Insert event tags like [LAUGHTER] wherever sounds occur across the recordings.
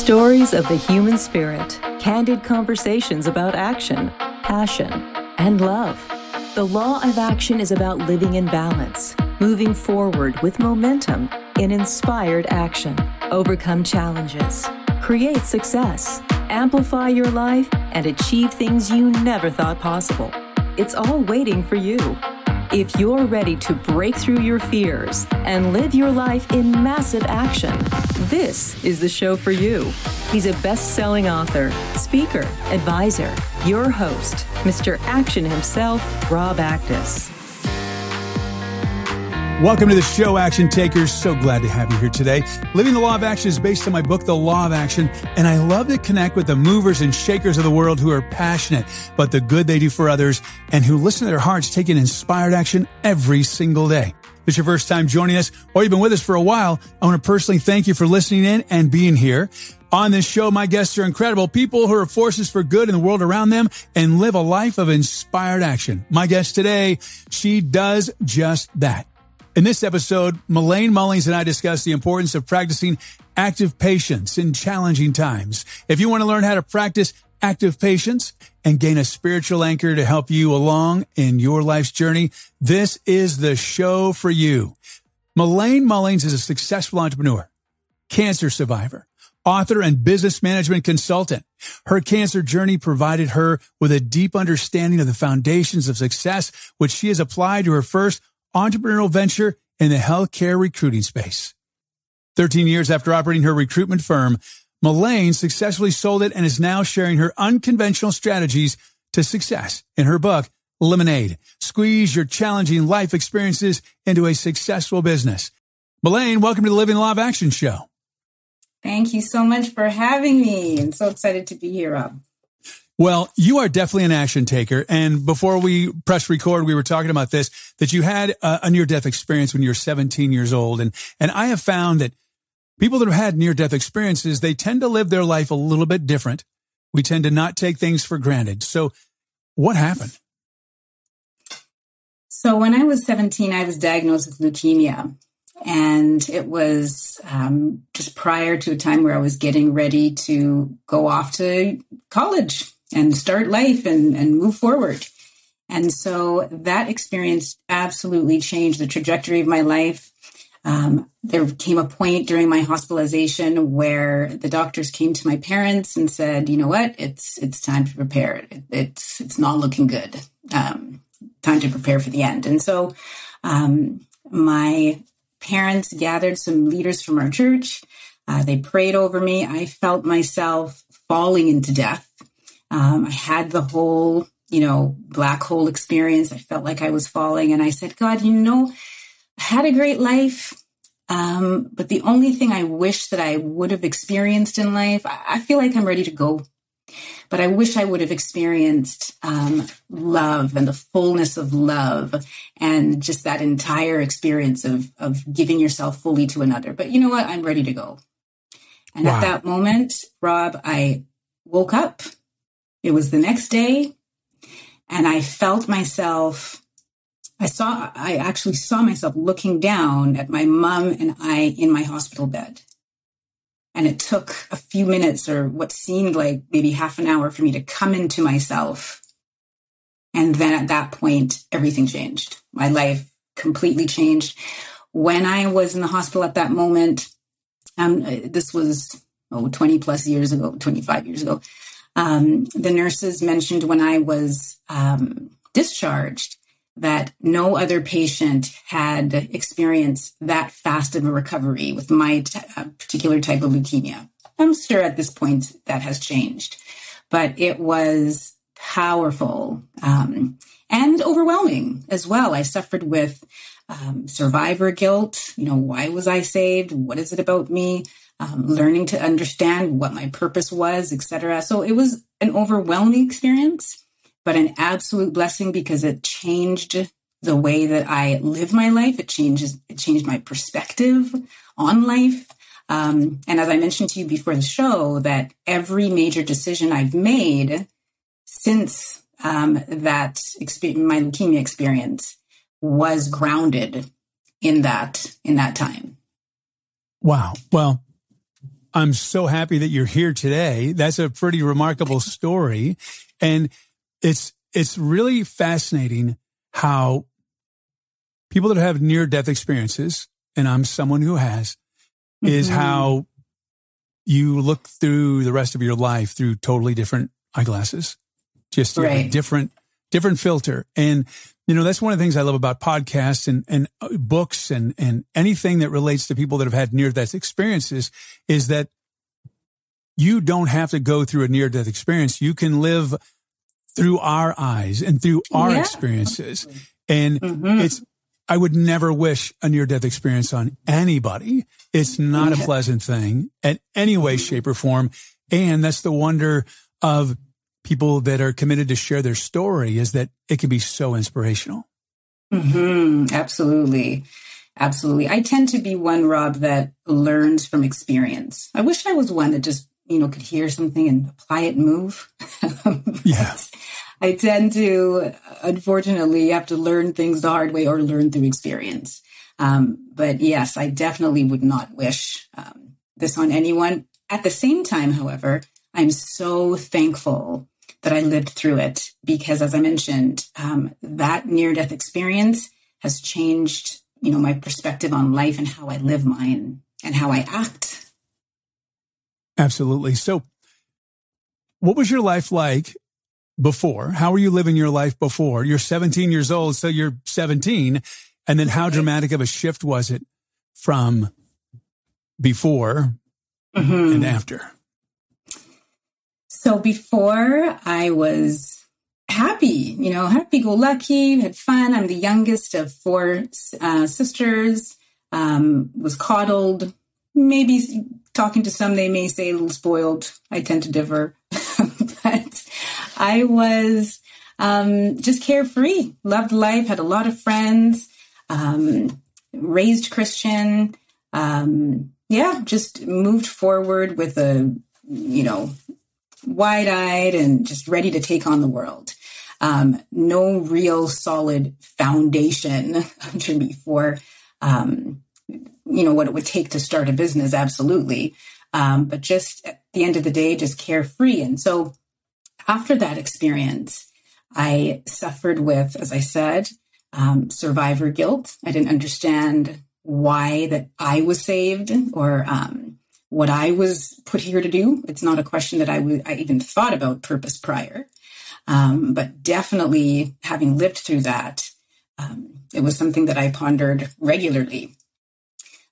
Stories of the human spirit, candid conversations about action, passion, and love. The Law of Action is about living in balance, moving forward with momentum in inspired action, overcome challenges, create success, amplify your life, and achieve things you never thought possible. It's all waiting for you. If you're ready to break through your fears and live your life in massive action, this is the show for you. He's a best selling author, speaker, advisor, your host, Mr. Action himself, Rob Actis. Welcome to the show, Action Takers. So glad to have you here today. Living the Law of Action is based on my book, The Law of Action, and I love to connect with the movers and shakers of the world who are passionate about the good they do for others and who listen to their hearts taking inspired action every single day. If it's your first time joining us or you've been with us for a while, I want to personally thank you for listening in and being here. On this show, my guests are incredible people who are forces for good in the world around them and live a life of inspired action. My guest today, she does just that. In this episode, Melaine Mullings and I discuss the importance of practicing active patience in challenging times. If you want to learn how to practice active patience and gain a spiritual anchor to help you along in your life's journey, this is the show for you. Melaine Mullings is a successful entrepreneur, cancer survivor, author and business management consultant. Her cancer journey provided her with a deep understanding of the foundations of success, which she has applied to her first entrepreneurial venture in the healthcare recruiting space. 13 years after operating her recruitment firm, Melaine successfully sold it and is now sharing her unconventional strategies to success in her book, Lemonade. Squeeze your challenging life experiences into a successful business. Melaine, welcome to the Living of Action show. Thank you so much for having me. I'm so excited to be here, Rob. Well, you are definitely an action taker. And before we press record, we were talking about this, that you had a, near death experience when you were 17 years old. And, and I have found that people that have had near death experiences, they tend to live their life a little bit different. We tend to not take things for granted. So what happened? So when I was 17, I was diagnosed with leukemia. And it was um, just prior to a time where I was getting ready to go off to college and start life and, and move forward. And so that experience absolutely changed the trajectory of my life. Um, there came a point during my hospitalization where the doctors came to my parents and said, "You know what? It's it's time to prepare. It, it's it's not looking good. Um, time to prepare for the end." And so, um, my parents gathered some leaders from our church. Uh, they prayed over me. I felt myself falling into death. Um, I had the whole, you know, black hole experience. I felt like I was falling. And I said, God, you know, I had a great life. Um, but the only thing I wish that I would have experienced in life, I, I feel like I'm ready to go. But I wish I would have experienced um, love and the fullness of love and just that entire experience of, of giving yourself fully to another. But you know what? I'm ready to go. And wow. at that moment, Rob, I woke up it was the next day, and I felt myself. I saw, I actually saw myself looking down at my mom and I in my hospital bed. And it took a few minutes or what seemed like maybe half an hour for me to come into myself. And then at that point, everything changed. My life completely changed. When I was in the hospital at that moment, um, this was oh, 20 plus years ago, 25 years ago. Um, the nurses mentioned when I was um, discharged that no other patient had experienced that fast of a recovery with my t- uh, particular type of leukemia. I'm sure at this point that has changed, but it was powerful um, and overwhelming as well. I suffered with um, survivor guilt. You know, why was I saved? What is it about me? Um, learning to understand what my purpose was, etc. So it was an overwhelming experience, but an absolute blessing because it changed the way that I live my life. It changes, it changed my perspective on life. Um, and as I mentioned to you before the show, that every major decision I've made since um, that experience, my leukemia experience was grounded in that in that time. Wow. Well, I'm so happy that you're here today. That's a pretty remarkable story. And it's, it's really fascinating how people that have near death experiences, and I'm someone who has, mm-hmm. is how you look through the rest of your life through totally different eyeglasses, just right. a different, different filter. And, you know, that's one of the things I love about podcasts and, and uh, books and, and anything that relates to people that have had near death experiences is that you don't have to go through a near death experience. You can live through our eyes and through our yeah. experiences. And mm-hmm. it's, I would never wish a near death experience on anybody. It's not a pleasant thing in any way, shape or form. And that's the wonder of people that are committed to share their story is that it can be so inspirational. Mm-hmm. Absolutely. Absolutely. I tend to be one, Rob, that learns from experience. I wish I was one that just, you know, could hear something and apply it and move. [LAUGHS] yeah. I tend to, unfortunately, have to learn things the hard way or learn through experience. Um, but yes, I definitely would not wish um, this on anyone. At the same time, however, I'm so thankful that I lived through it because, as I mentioned, um, that near death experience has changed, you know, my perspective on life and how I live mine and how I act. Absolutely. So, what was your life like before? How were you living your life before? You're 17 years old, so you're 17. And then how dramatic of a shift was it from before mm-hmm. and after? So before I was happy, you know, happy go lucky, had fun. I'm the youngest of four uh, sisters, um, was coddled. Maybe talking to some, they may say a little spoiled. I tend to differ. [LAUGHS] but I was um, just carefree, loved life, had a lot of friends, um, raised Christian. Um, yeah, just moved forward with a, you know, wide eyed and just ready to take on the world. Um, no real solid foundation [LAUGHS] under me for, um, you know, what it would take to start a business. Absolutely. Um, but just at the end of the day, just carefree. And so after that experience, I suffered with, as I said, um, survivor guilt. I didn't understand why that I was saved or um, what I was put here to do. It's not a question that I, w- I even thought about purpose prior. Um, but definitely having lived through that, um, it was something that I pondered regularly.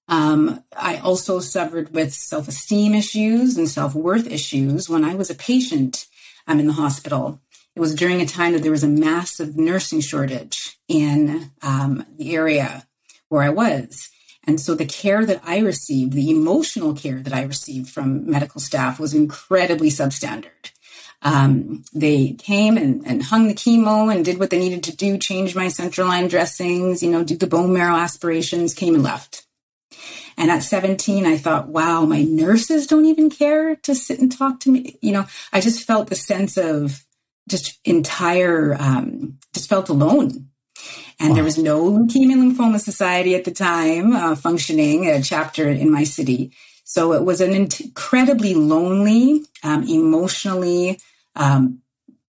Um, I also suffered with self esteem issues and self worth issues when I was a patient um, in the hospital. It was during a time that there was a massive nursing shortage in um, the area where I was. And so the care that I received, the emotional care that I received from medical staff was incredibly substandard. Um, they came and, and, hung the chemo and did what they needed to do, change my central line dressings, you know, do the bone marrow aspirations, came and left. And at 17, I thought, wow, my nurses don't even care to sit and talk to me. You know, I just felt the sense of just entire, um, just felt alone and wow. there was no Leukemia Lymphoma Society at the time uh, functioning, a chapter in my city. So it was an incredibly lonely, um, emotionally um,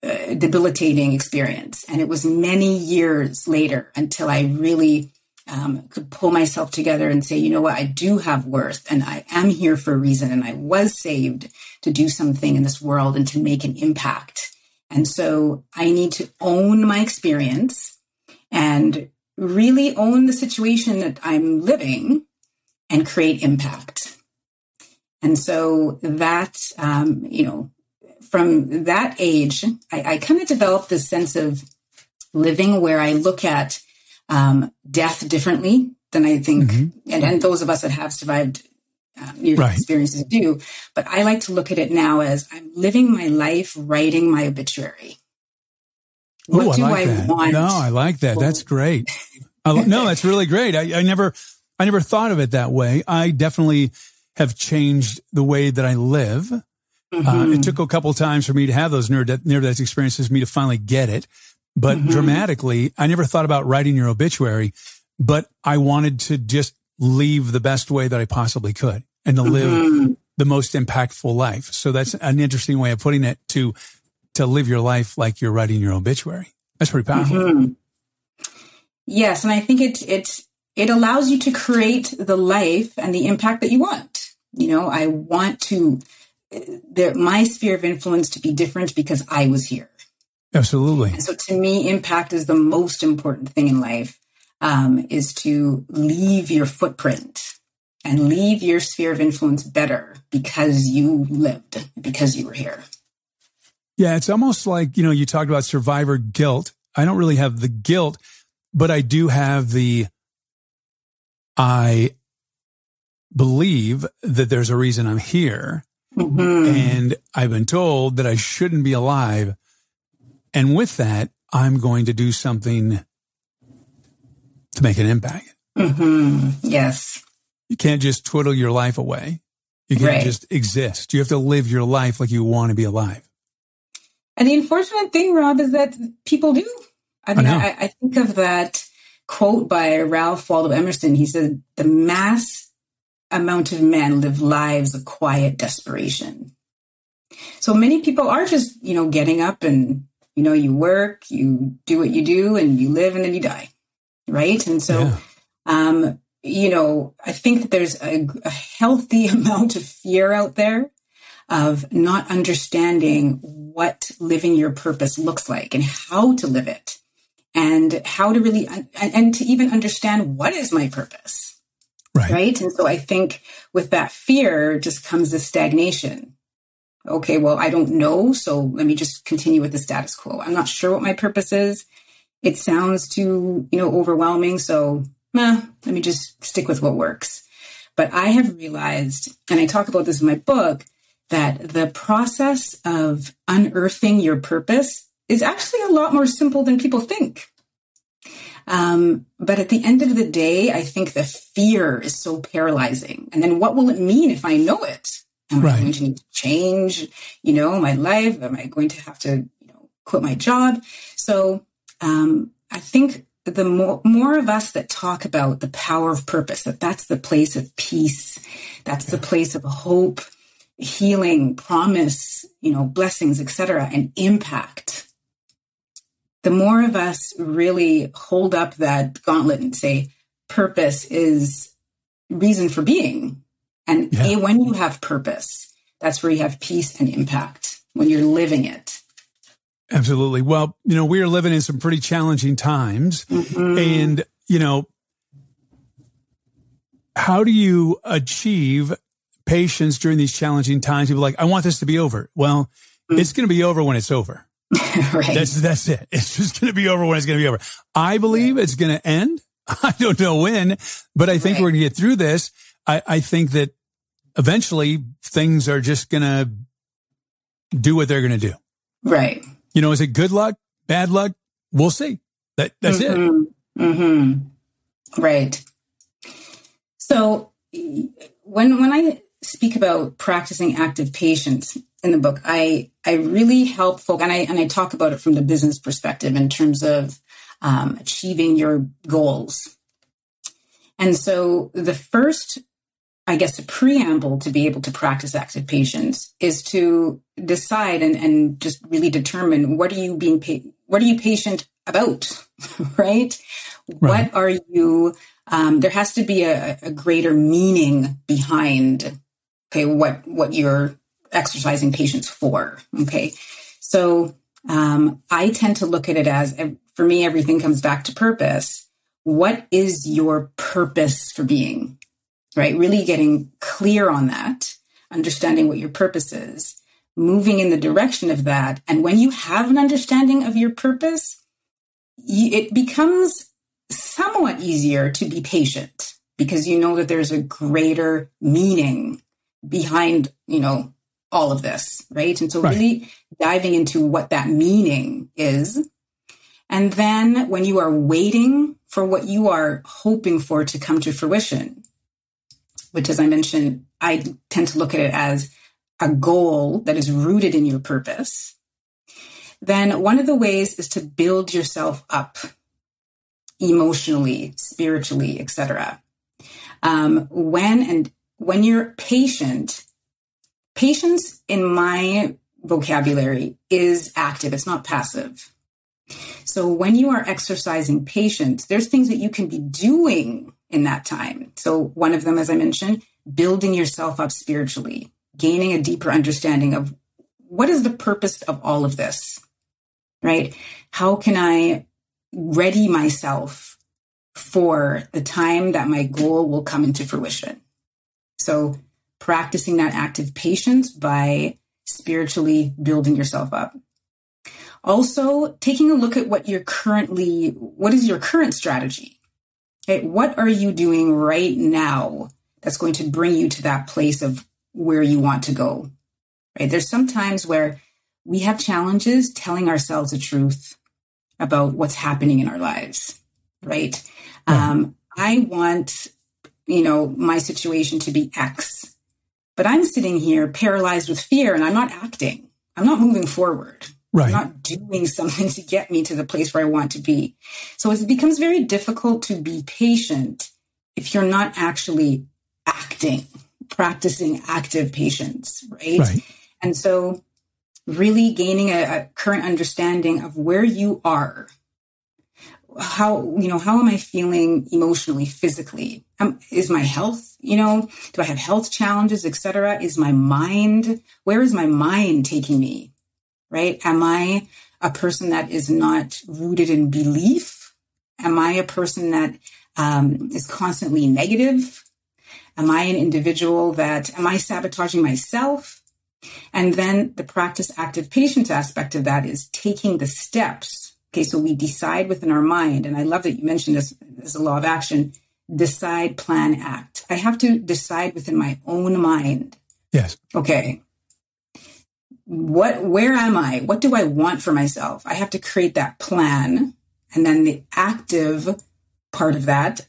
uh, debilitating experience. And it was many years later until I really um, could pull myself together and say, you know what, I do have worth and I am here for a reason and I was saved to do something in this world and to make an impact. And so I need to own my experience and really own the situation that I'm living and create impact. And so that, um, you know, from that age, I, I kind of developed this sense of living where I look at um, death differently than I think, mm-hmm. and, and those of us that have survived um, near right. experiences do. But I like to look at it now as I'm living my life, writing my obituary. What Ooh, do I, like I want? No, I like that. That's great. I, no, that's really great. I, I never, I never thought of it that way. I definitely have changed the way that I live. Uh, mm-hmm. Uh, it took a couple times for me to have those near death, near death experiences, for me to finally get it. But mm-hmm. dramatically, I never thought about writing your obituary, but I wanted to just leave the best way that I possibly could and to live mm-hmm. the most impactful life. So that's an interesting way of putting it to, to live your life like you're writing your obituary. That's pretty powerful. Mm-hmm. Yes. And I think it, it, it allows you to create the life and the impact that you want. You know, I want to, the, my sphere of influence to be different because I was here. Absolutely. And so to me, impact is the most important thing in life, um, is to leave your footprint and leave your sphere of influence better because you lived, because you were here. Yeah, it's almost like, you know, you talked about survivor guilt. I don't really have the guilt, but I do have the, I believe that there's a reason I'm here. Mm-hmm. And I've been told that I shouldn't be alive. And with that, I'm going to do something to make an impact. Mm-hmm. Yes. You can't just twiddle your life away. You can't right. just exist. You have to live your life like you want to be alive. And the unfortunate thing, Rob, is that people do. I mean, I, I think of that quote by Ralph Waldo Emerson. He said, The mass amount of men live lives of quiet desperation. So many people are just, you know, getting up and, you know, you work, you do what you do, and you live and then you die. Right. And so, yeah. um, you know, I think that there's a, a healthy [LAUGHS] amount of fear out there of not understanding what living your purpose looks like and how to live it and how to really and, and to even understand what is my purpose. Right. right? And so i think with that fear just comes the stagnation. Okay well i don't know so let me just continue with the status quo. I'm not sure what my purpose is. It sounds too you know overwhelming so eh, let me just stick with what works. But I have realized, and I talk about this in my book, that the process of unearthing your purpose is actually a lot more simple than people think. Um, but at the end of the day, I think the fear is so paralyzing. And then what will it mean if I know it? Am right. I going to need to change, you know, my life? Am I going to have to, you know, quit my job? So um, I think the more, more of us that talk about the power of purpose, that that's the place of peace, that's the place of hope, healing, promise, you know, blessings, etc., and impact. The more of us really hold up that gauntlet and say, purpose is reason for being. And yeah. when you have purpose, that's where you have peace and impact when you're living it. Absolutely. Well, you know, we are living in some pretty challenging times. Mm-hmm. And, you know, how do you achieve patience during these challenging times? People like, I want this to be over. Well, mm-hmm. it's going to be over when it's over. [LAUGHS] right. That's, that's it. [LAUGHS] It's just going to be over when it's going to be over. I believe it's going to end. [LAUGHS] I don't know when, but I think right. we're going to get through this. I, I think that eventually things are just going to do what they're going to do. Right. You know, is it good luck, bad luck? We'll see. That that's mm-hmm. it. Mm-hmm. Right. So when when I speak about practicing active patience in the book, I I really help folk, and I and I talk about it from the business perspective in terms of um, achieving your goals. And so the first I guess, a preamble to be able to practice active patience is to decide and, and just really determine what are you being, pa- what are you patient about, right? [LAUGHS] right? What are you, um, there has to be a, a greater meaning behind, okay, what, what you're exercising patience for. Okay. So, um, I tend to look at it as, for me, everything comes back to purpose. What is your purpose for being? right? Really getting clear on that, understanding what your purpose is, moving in the direction of that. And when you have an understanding of your purpose, it becomes somewhat easier to be patient because you know that there's a greater meaning behind, you know, all of this, right? And so right. really diving into what that meaning is. And then when you are waiting for what you are hoping for to come to fruition, which, as I mentioned, I tend to look at it as a goal that is rooted in your purpose, then one of the ways is to build yourself up emotionally, spiritually, etc. Um, when and when you're patient, patience in my vocabulary is active, it's not passive. So when you are exercising patience, there's things that you can be doing in that time. So one of them, as I mentioned, building yourself up spiritually, gaining a deeper understanding of what is the purpose of all of this, right? How can I ready myself for the time that my goal will come into fruition? So practicing that active patience by spiritually building yourself up. Also, taking a look at what you're currently, what is your current strategy? Okay, what are you doing right now that's going to bring you to that place of where you want to go? Right? There's some times where we have challenges telling ourselves the truth about what's happening in our lives, right? Um, I want, you know, my situation to be X, but I'm sitting here paralyzed with fear and I'm not acting. I'm not moving forward. Right. I'm not doing [LAUGHS] something to get me to the place where I want to be. So it becomes very difficult to be patient if you're not actually acting, practicing active patience, right? right. And so really gaining a, a current understanding of where you are how you know how am i feeling emotionally physically? Um, is my health you know do i have health challenges etc is my mind where is my mind taking me right? Am i a person that is not rooted in belief? Am i a person that um, is constantly negative? Am i an individual that am i sabotaging myself? And then the practice active patience aspect of that is taking the steps. Okay, so we decide within our mind, and I love that you mentioned this as a law of action decide, plan, act. I have to decide within my own mind. Yes. Okay. What, where am I? What do I want for myself? I have to create that plan. And then the active part of that,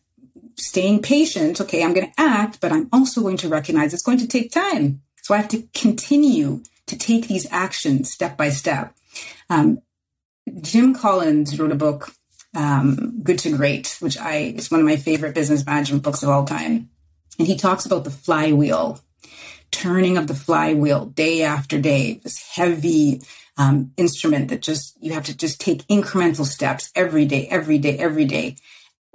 staying patient. Okay, I'm going to act, but I'm also going to recognize it's going to take time. So I have to continue to take these actions step by step. Um, Jim Collins wrote a book, um, Good to Great, which I is one of my favorite business management books of all time. And he talks about the flywheel, turning of the flywheel day after day, this heavy um, instrument that just you have to just take incremental steps every day, every day, every day.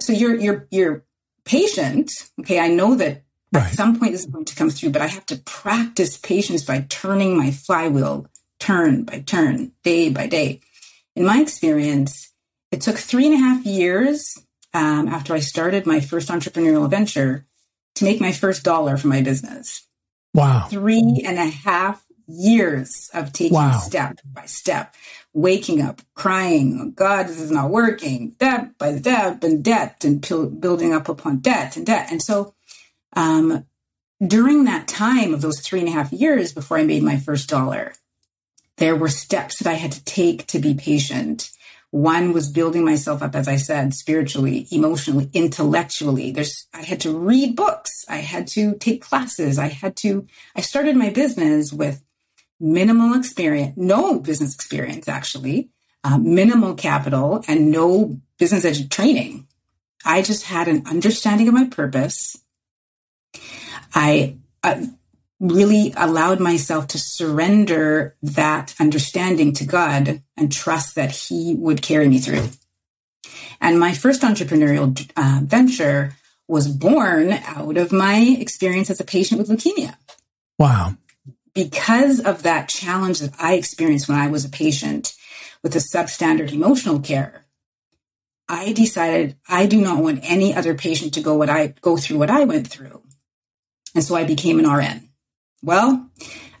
So you're you're you're patient. Okay, I know that Right. At some point, this is going to come through, but I have to practice patience by turning my flywheel turn by turn, day by day. In my experience, it took three and a half years um, after I started my first entrepreneurial venture to make my first dollar for my business. Wow. Three and a half years of taking wow. step by step, waking up, crying, oh God, this is not working, step by step, and debt, and building up upon debt and debt. And so um, during that time of those three and a half years before I made my first dollar, there were steps that I had to take to be patient. One was building myself up, as I said, spiritually, emotionally, intellectually. There's, I had to read books. I had to take classes. I had to, I started my business with minimal experience, no business experience, actually, uh, minimal capital and no business ed training. I just had an understanding of my purpose I uh, really allowed myself to surrender that understanding to God and trust that He would carry me through. And my first entrepreneurial uh, venture was born out of my experience as a patient with leukemia. Wow. Because of that challenge that I experienced when I was a patient with a substandard emotional care, I decided I do not want any other patient to go what I go through what I went through. And so I became an RN. Well,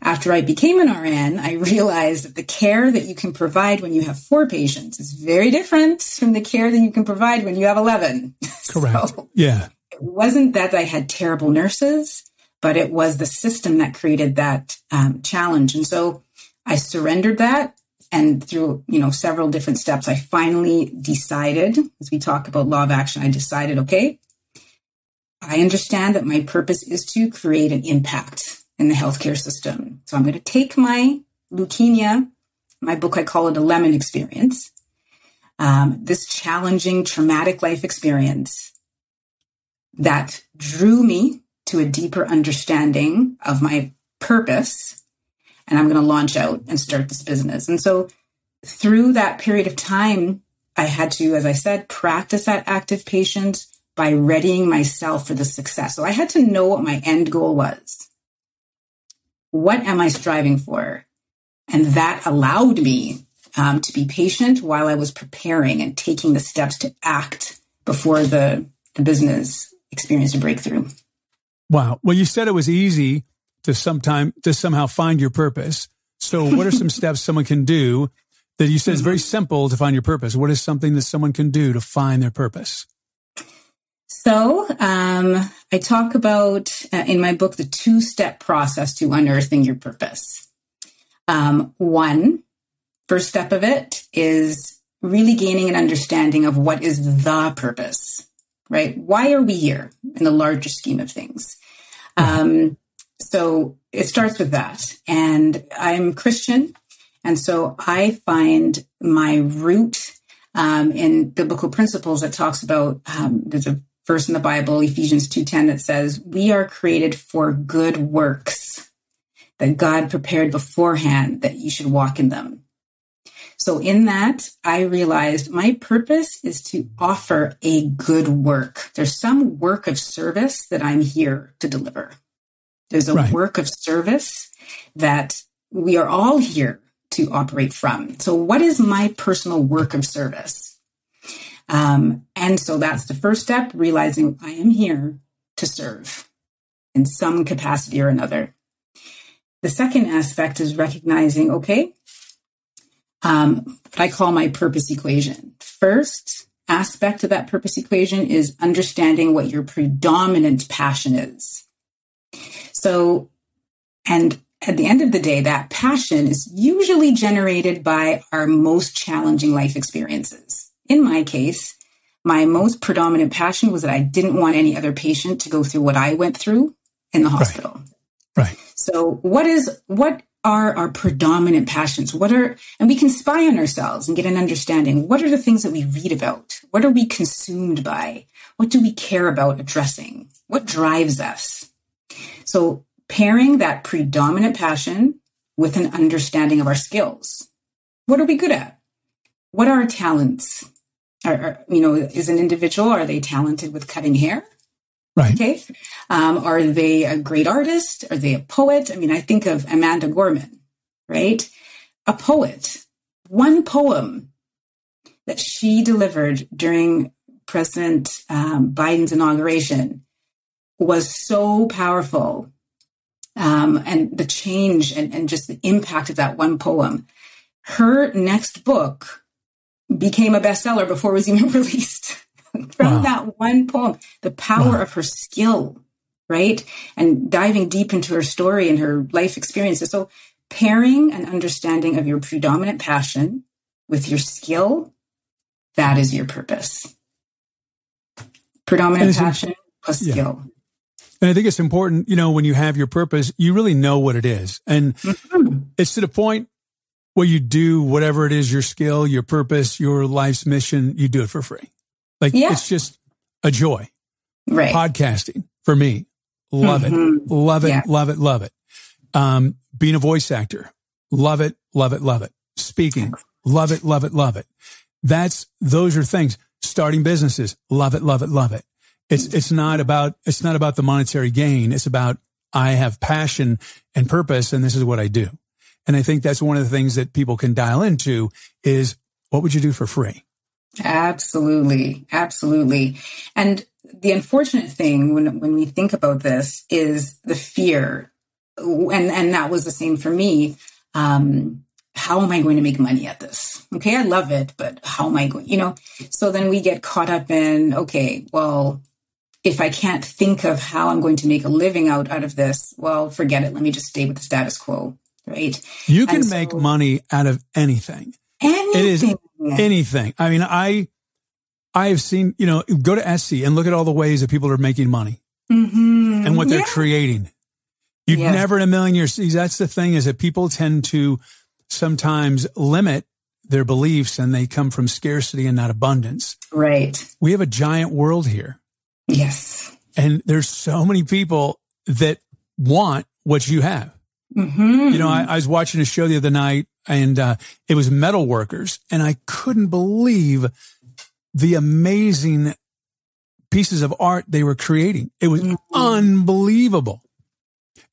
after I became an RN, I realized that the care that you can provide when you have four patients is very different from the care that you can provide when you have 11. [LAUGHS] Correct. so yeah. It wasn't that I had terrible nurses, but it was the system that created that um, challenge. And so I surrendered that. And through, you know, several different steps, I finally decided, as we talk about law of action, I decided, okay, I understand that my purpose is to create an impact in the healthcare system. So I'm going to take my leukemia, my book, I call it a lemon experience, um, this challenging, traumatic life experience that drew me to a deeper understanding of my purpose and I'm going to launch out and start this business. And so through that period of time, I had to, as I said, practice that active patience by readying myself for the success. So I had to know what my end goal was. What am I striving for? And that allowed me um, to be patient while I was preparing and taking the steps to act before the, the business experienced a breakthrough. Wow. Well, you said it was easy to sometime to somehow find your purpose. So what are some [LAUGHS] steps someone can do that you said is very simple to find your purpose? What is something that someone can do to find their purpose? So, um, I talk about uh, in my book the two step process to unearthing your purpose. Um, one, first step of it is really gaining an understanding of what is the purpose, right? Why are we here in the larger scheme of things? Um, so it starts with that. And I'm Christian. And so I find my root um, in biblical principles that talks about um, there's a verse in the Bible, Ephesians 2:10, that says, "We are created for good works that God prepared beforehand that you should walk in them." So in that, I realized my purpose is to offer a good work. There's some work of service that I'm here to deliver. There's a right. work of service that we are all here to operate from. So what is my personal work of service? Um, and so that's the first step, realizing I am here to serve in some capacity or another. The second aspect is recognizing, okay, um, what I call my purpose equation. First aspect of that purpose equation is understanding what your predominant passion is. So, and at the end of the day, that passion is usually generated by our most challenging life experiences. In my case, my most predominant passion was that I didn't want any other patient to go through what I went through in the hospital. Right. right. So what is, what are our predominant passions? What are, and we can spy on ourselves and get an understanding. What are the things that we read about? What are we consumed by? What do we care about addressing? What drives us? So pairing that predominant passion with an understanding of our skills. What are we good at? What are our talents? Are, you know, is an individual, are they talented with cutting hair? Right. Okay. Um, are they a great artist? Are they a poet? I mean, I think of Amanda Gorman, right? A poet. One poem that she delivered during President um, Biden's inauguration was so powerful. Um, and the change and, and just the impact of that one poem. Her next book became a bestseller before it was even [LAUGHS] released. from wow. that one poem, the power wow. of her skill, right? And diving deep into her story and her life experiences. So pairing an understanding of your predominant passion with your skill, that is your purpose. Predominant passion plus yeah. skill. And I think it's important, you know, when you have your purpose, you really know what it is. And mm-hmm. it's to the point where you do whatever it is, your skill, your purpose, your life's mission, you do it for free. Like yeah. it's just a joy. Right. Podcasting for me. Love mm-hmm. it. Love it. Yeah. Love it. Love it. Um, being a voice actor. Love it. Love it. Love it. Speaking. Love it. Love it. Love it. That's, those are things. Starting businesses. Love it. Love it. Love it. It's, it's not about, it's not about the monetary gain. It's about I have passion and purpose and this is what I do. And I think that's one of the things that people can dial into is what would you do for free? Absolutely. Absolutely. And the unfortunate thing when, when we think about this is the fear. And, and that was the same for me. Um, how am I going to make money at this? Okay. I love it, but how am I going, you know? So then we get caught up in, okay, well, if I can't think of how I'm going to make a living out, out of this, well, forget it. Let me just stay with the status quo. Right. You can so, make money out of anything. Anything. It is anything. I mean, I, I have seen, you know, go to Etsy and look at all the ways that people are making money mm-hmm. and what they're yeah. creating. You'd yeah. never in a million years see. That's the thing is that people tend to sometimes limit their beliefs and they come from scarcity and not abundance. Right. We have a giant world here. Yes. And there's so many people that want what you have. Mm-hmm. You know, I, I, was watching a show the other night and uh, it was metal workers and I couldn't believe the amazing pieces of art they were creating. It was mm-hmm. unbelievable.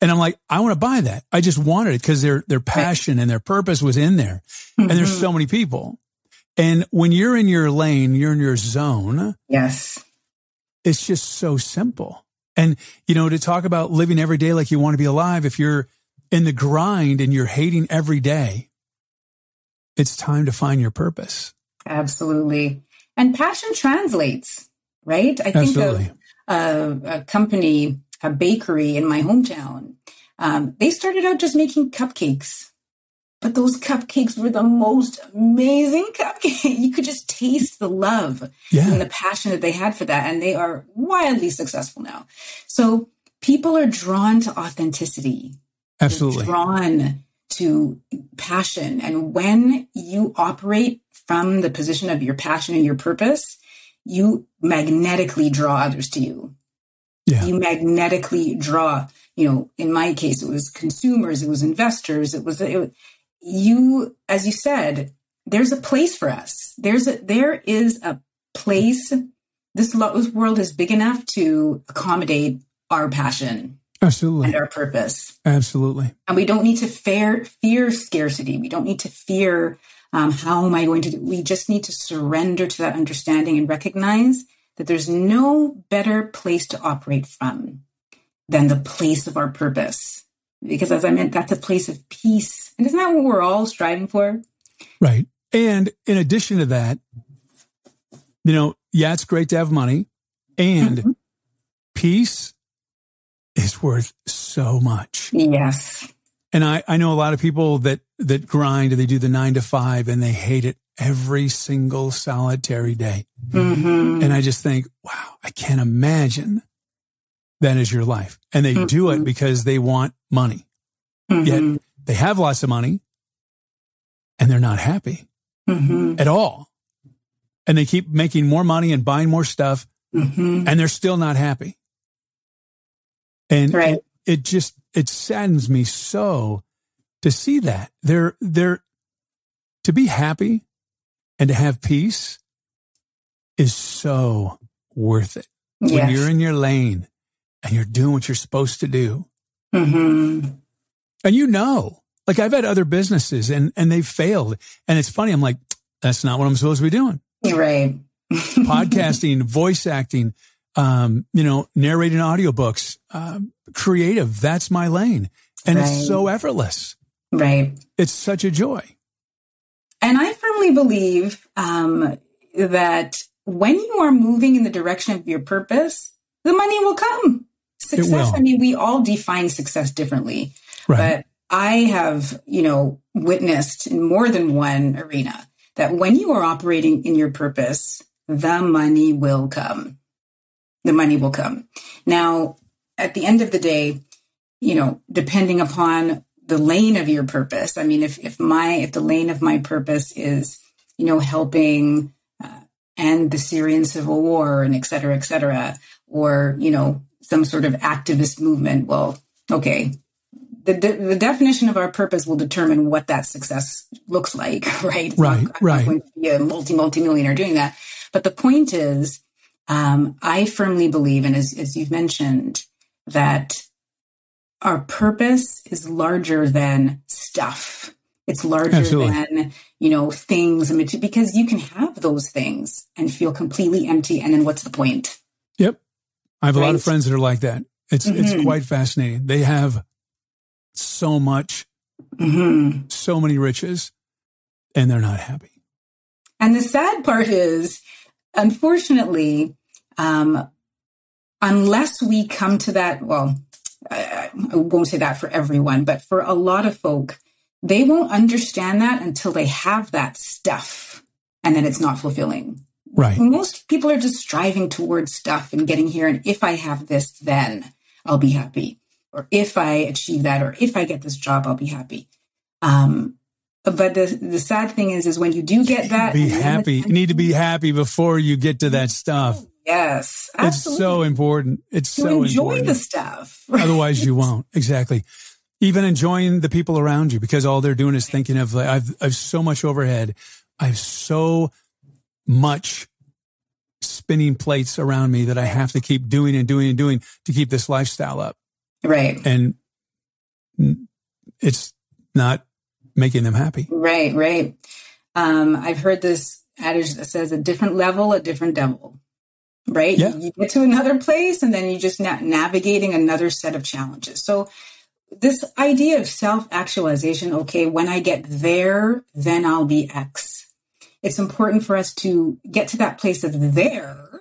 And I'm like, I want to buy that. I just wanted it because their, their passion and their purpose was in there. Mm-hmm. And there's mm-hmm. so many people. And when you're in your lane, you're in your zone. Yes. It's just so simple. And, you know, to talk about living every day like you want to be alive, if you're in the grind and you're hating every day, it's time to find your purpose. Absolutely. And passion translates, right? I think Absolutely. of a, a company, a bakery in my hometown. Um, they started out just making cupcakes but those cupcakes were the most amazing [LAUGHS] cupcakes. You could just taste the love yeah. and the passion that they had for that. And they are wildly successful now. So people are drawn to authenticity. Absolutely. Drawn to passion. And when you operate from the position of your passion and your purpose, you magnetically draw others to you. Yeah. You magnetically draw, you know, in my case, it was consumers, it was investors, it was, it, you, as you said, there's a place for us. There's a, there is a place. This world is big enough to accommodate our passion. Absolutely. And our purpose. Absolutely. And we don't need to fear, fear scarcity. We don't need to fear, um, how am I going to do? We just need to surrender to that understanding and recognize that there's no better place to operate from than the place of our purpose because as I meant, that's a place of peace. And isn't that what we're all striving for? Right. And in addition to that, you know, yeah, it's great to have money and mm-hmm. peace is worth so much. Yes. And I, I know a lot of people that, that grind and they do the nine to five and they hate it every single solitary day. Mm-hmm. And I just think, wow, I can't imagine that is your life. And they mm-hmm. do it mm-hmm. because they want money. Mm-hmm. Yet they have lots of money and they're not happy mm-hmm. at all. And they keep making more money and buying more stuff mm-hmm. and they're still not happy. And right. it, it just, it saddens me so to see that they're, they're, to be happy and to have peace is so worth it. Yes. When you're in your lane and you're doing what you're supposed to do. Mm-hmm. And you know, like I've had other businesses and, and they've failed. And it's funny. I'm like, that's not what I'm supposed to be doing. Right. [LAUGHS] Podcasting, voice acting, um, you know, narrating audiobooks, um, creative. That's my lane. And right. it's so effortless. Right. It's such a joy. And I firmly believe um, that when you are moving in the direction of your purpose, the money will come success, I mean, we all define success differently. Right. But I have, you know, witnessed in more than one arena that when you are operating in your purpose, the money will come. The money will come. Now, at the end of the day, you know, depending upon the lane of your purpose, I mean, if, if my, if the lane of my purpose is, you know, helping uh, end the Syrian civil war and et cetera, et cetera, or, you know, some sort of activist movement, well, okay, the, the, the, definition of our purpose will determine what that success looks like, [LAUGHS] right? Right, I'm right. going to be a multi, multi millionaire doing that. But the point is, um, I firmly believe, and as, as you've mentioned, that our purpose is larger than stuff. It's larger Absolutely. than, you know, things, because you can have those things and feel completely empty. And then what's the point? Yep. I have right? a lot of friends that are like that. It's mm-hmm. it's quite fascinating. They have so much, mm-hmm. so many riches, and they're not happy. And the sad part is, unfortunately, um, unless we come to that, well, I, I won't say that for everyone, but for a lot of folk, they won't understand that until they have that stuff, and then it's not fulfilling. Right. Most people are just striving towards stuff and getting here. And if I have this, then I'll be happy. Or if I achieve that, or if I get this job, I'll be happy. Um, but the the sad thing is, is when you do get that, be happy. You need to be happy before you get to that stuff. Yes, absolutely. it's so important. It's to so enjoy important. the stuff. Right? Otherwise, you won't. Exactly. even enjoying the people around you because all they're doing is thinking of like, I've, I've so much overhead. I have so much spinning plates around me that I have to keep doing and doing and doing to keep this lifestyle up. Right. And it's not making them happy. Right, right. Um, I've heard this adage that says a different level, a different devil. Right? Yeah. You get to another place and then you're just na- navigating another set of challenges. So this idea of self actualization, okay, when I get there, then I'll be X. It's important for us to get to that place of there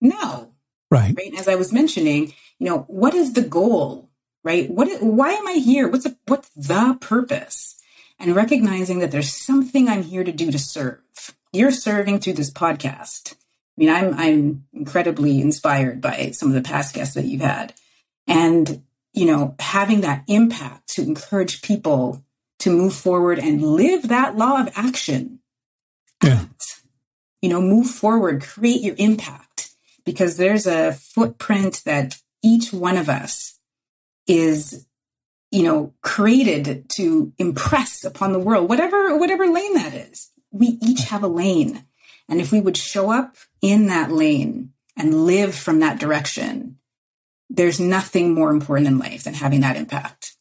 now. Right. Right. As I was mentioning, you know, what is the goal? Right? What is, why am I here? What's what's the purpose? And recognizing that there's something I'm here to do to serve. You're serving through this podcast. I mean, I'm I'm incredibly inspired by some of the past guests that you've had. And you know, having that impact to encourage people to move forward and live that law of action. Yeah. You know, move forward, create your impact because there's a footprint that each one of us is you know created to impress upon the world whatever whatever lane that is we each have a lane and if we would show up in that lane and live from that direction there's nothing more important in life than having that impact.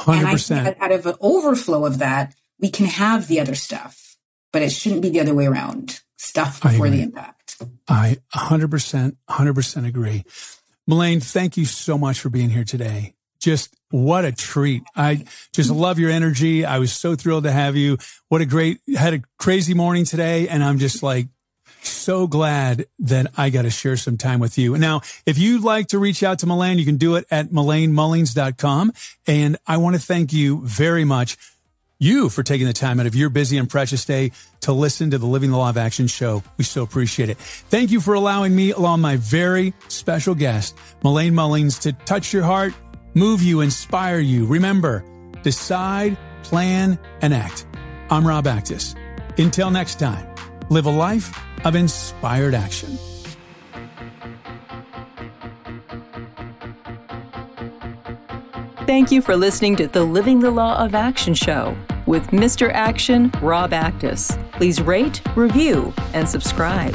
100%. And I think out of an overflow of that, we can have the other stuff, but it shouldn't be the other way around. Stuff before the impact. I 100%, 100% agree. Melaine, thank you so much for being here today. Just what a treat. I just mm-hmm. love your energy. I was so thrilled to have you. What a great, had a crazy morning today. And I'm just like so glad that I got to share some time with you. Now, if you'd like to reach out to Melaine, you can do it at MelaineMullins.com. And I want to thank you very much, you, for taking the time out of your busy and precious day to listen to the Living the Law of Action show. We so appreciate it. Thank you for allowing me, along my very special guest, Melaine Mullins, to touch your heart, move you, inspire you. Remember, decide, plan, and act. I'm Rob Actis. Until next time, live a life of inspired action. Thank you for listening to the Living the Law of Action show with Mr. Action, Rob Actis. Please rate, review, and subscribe.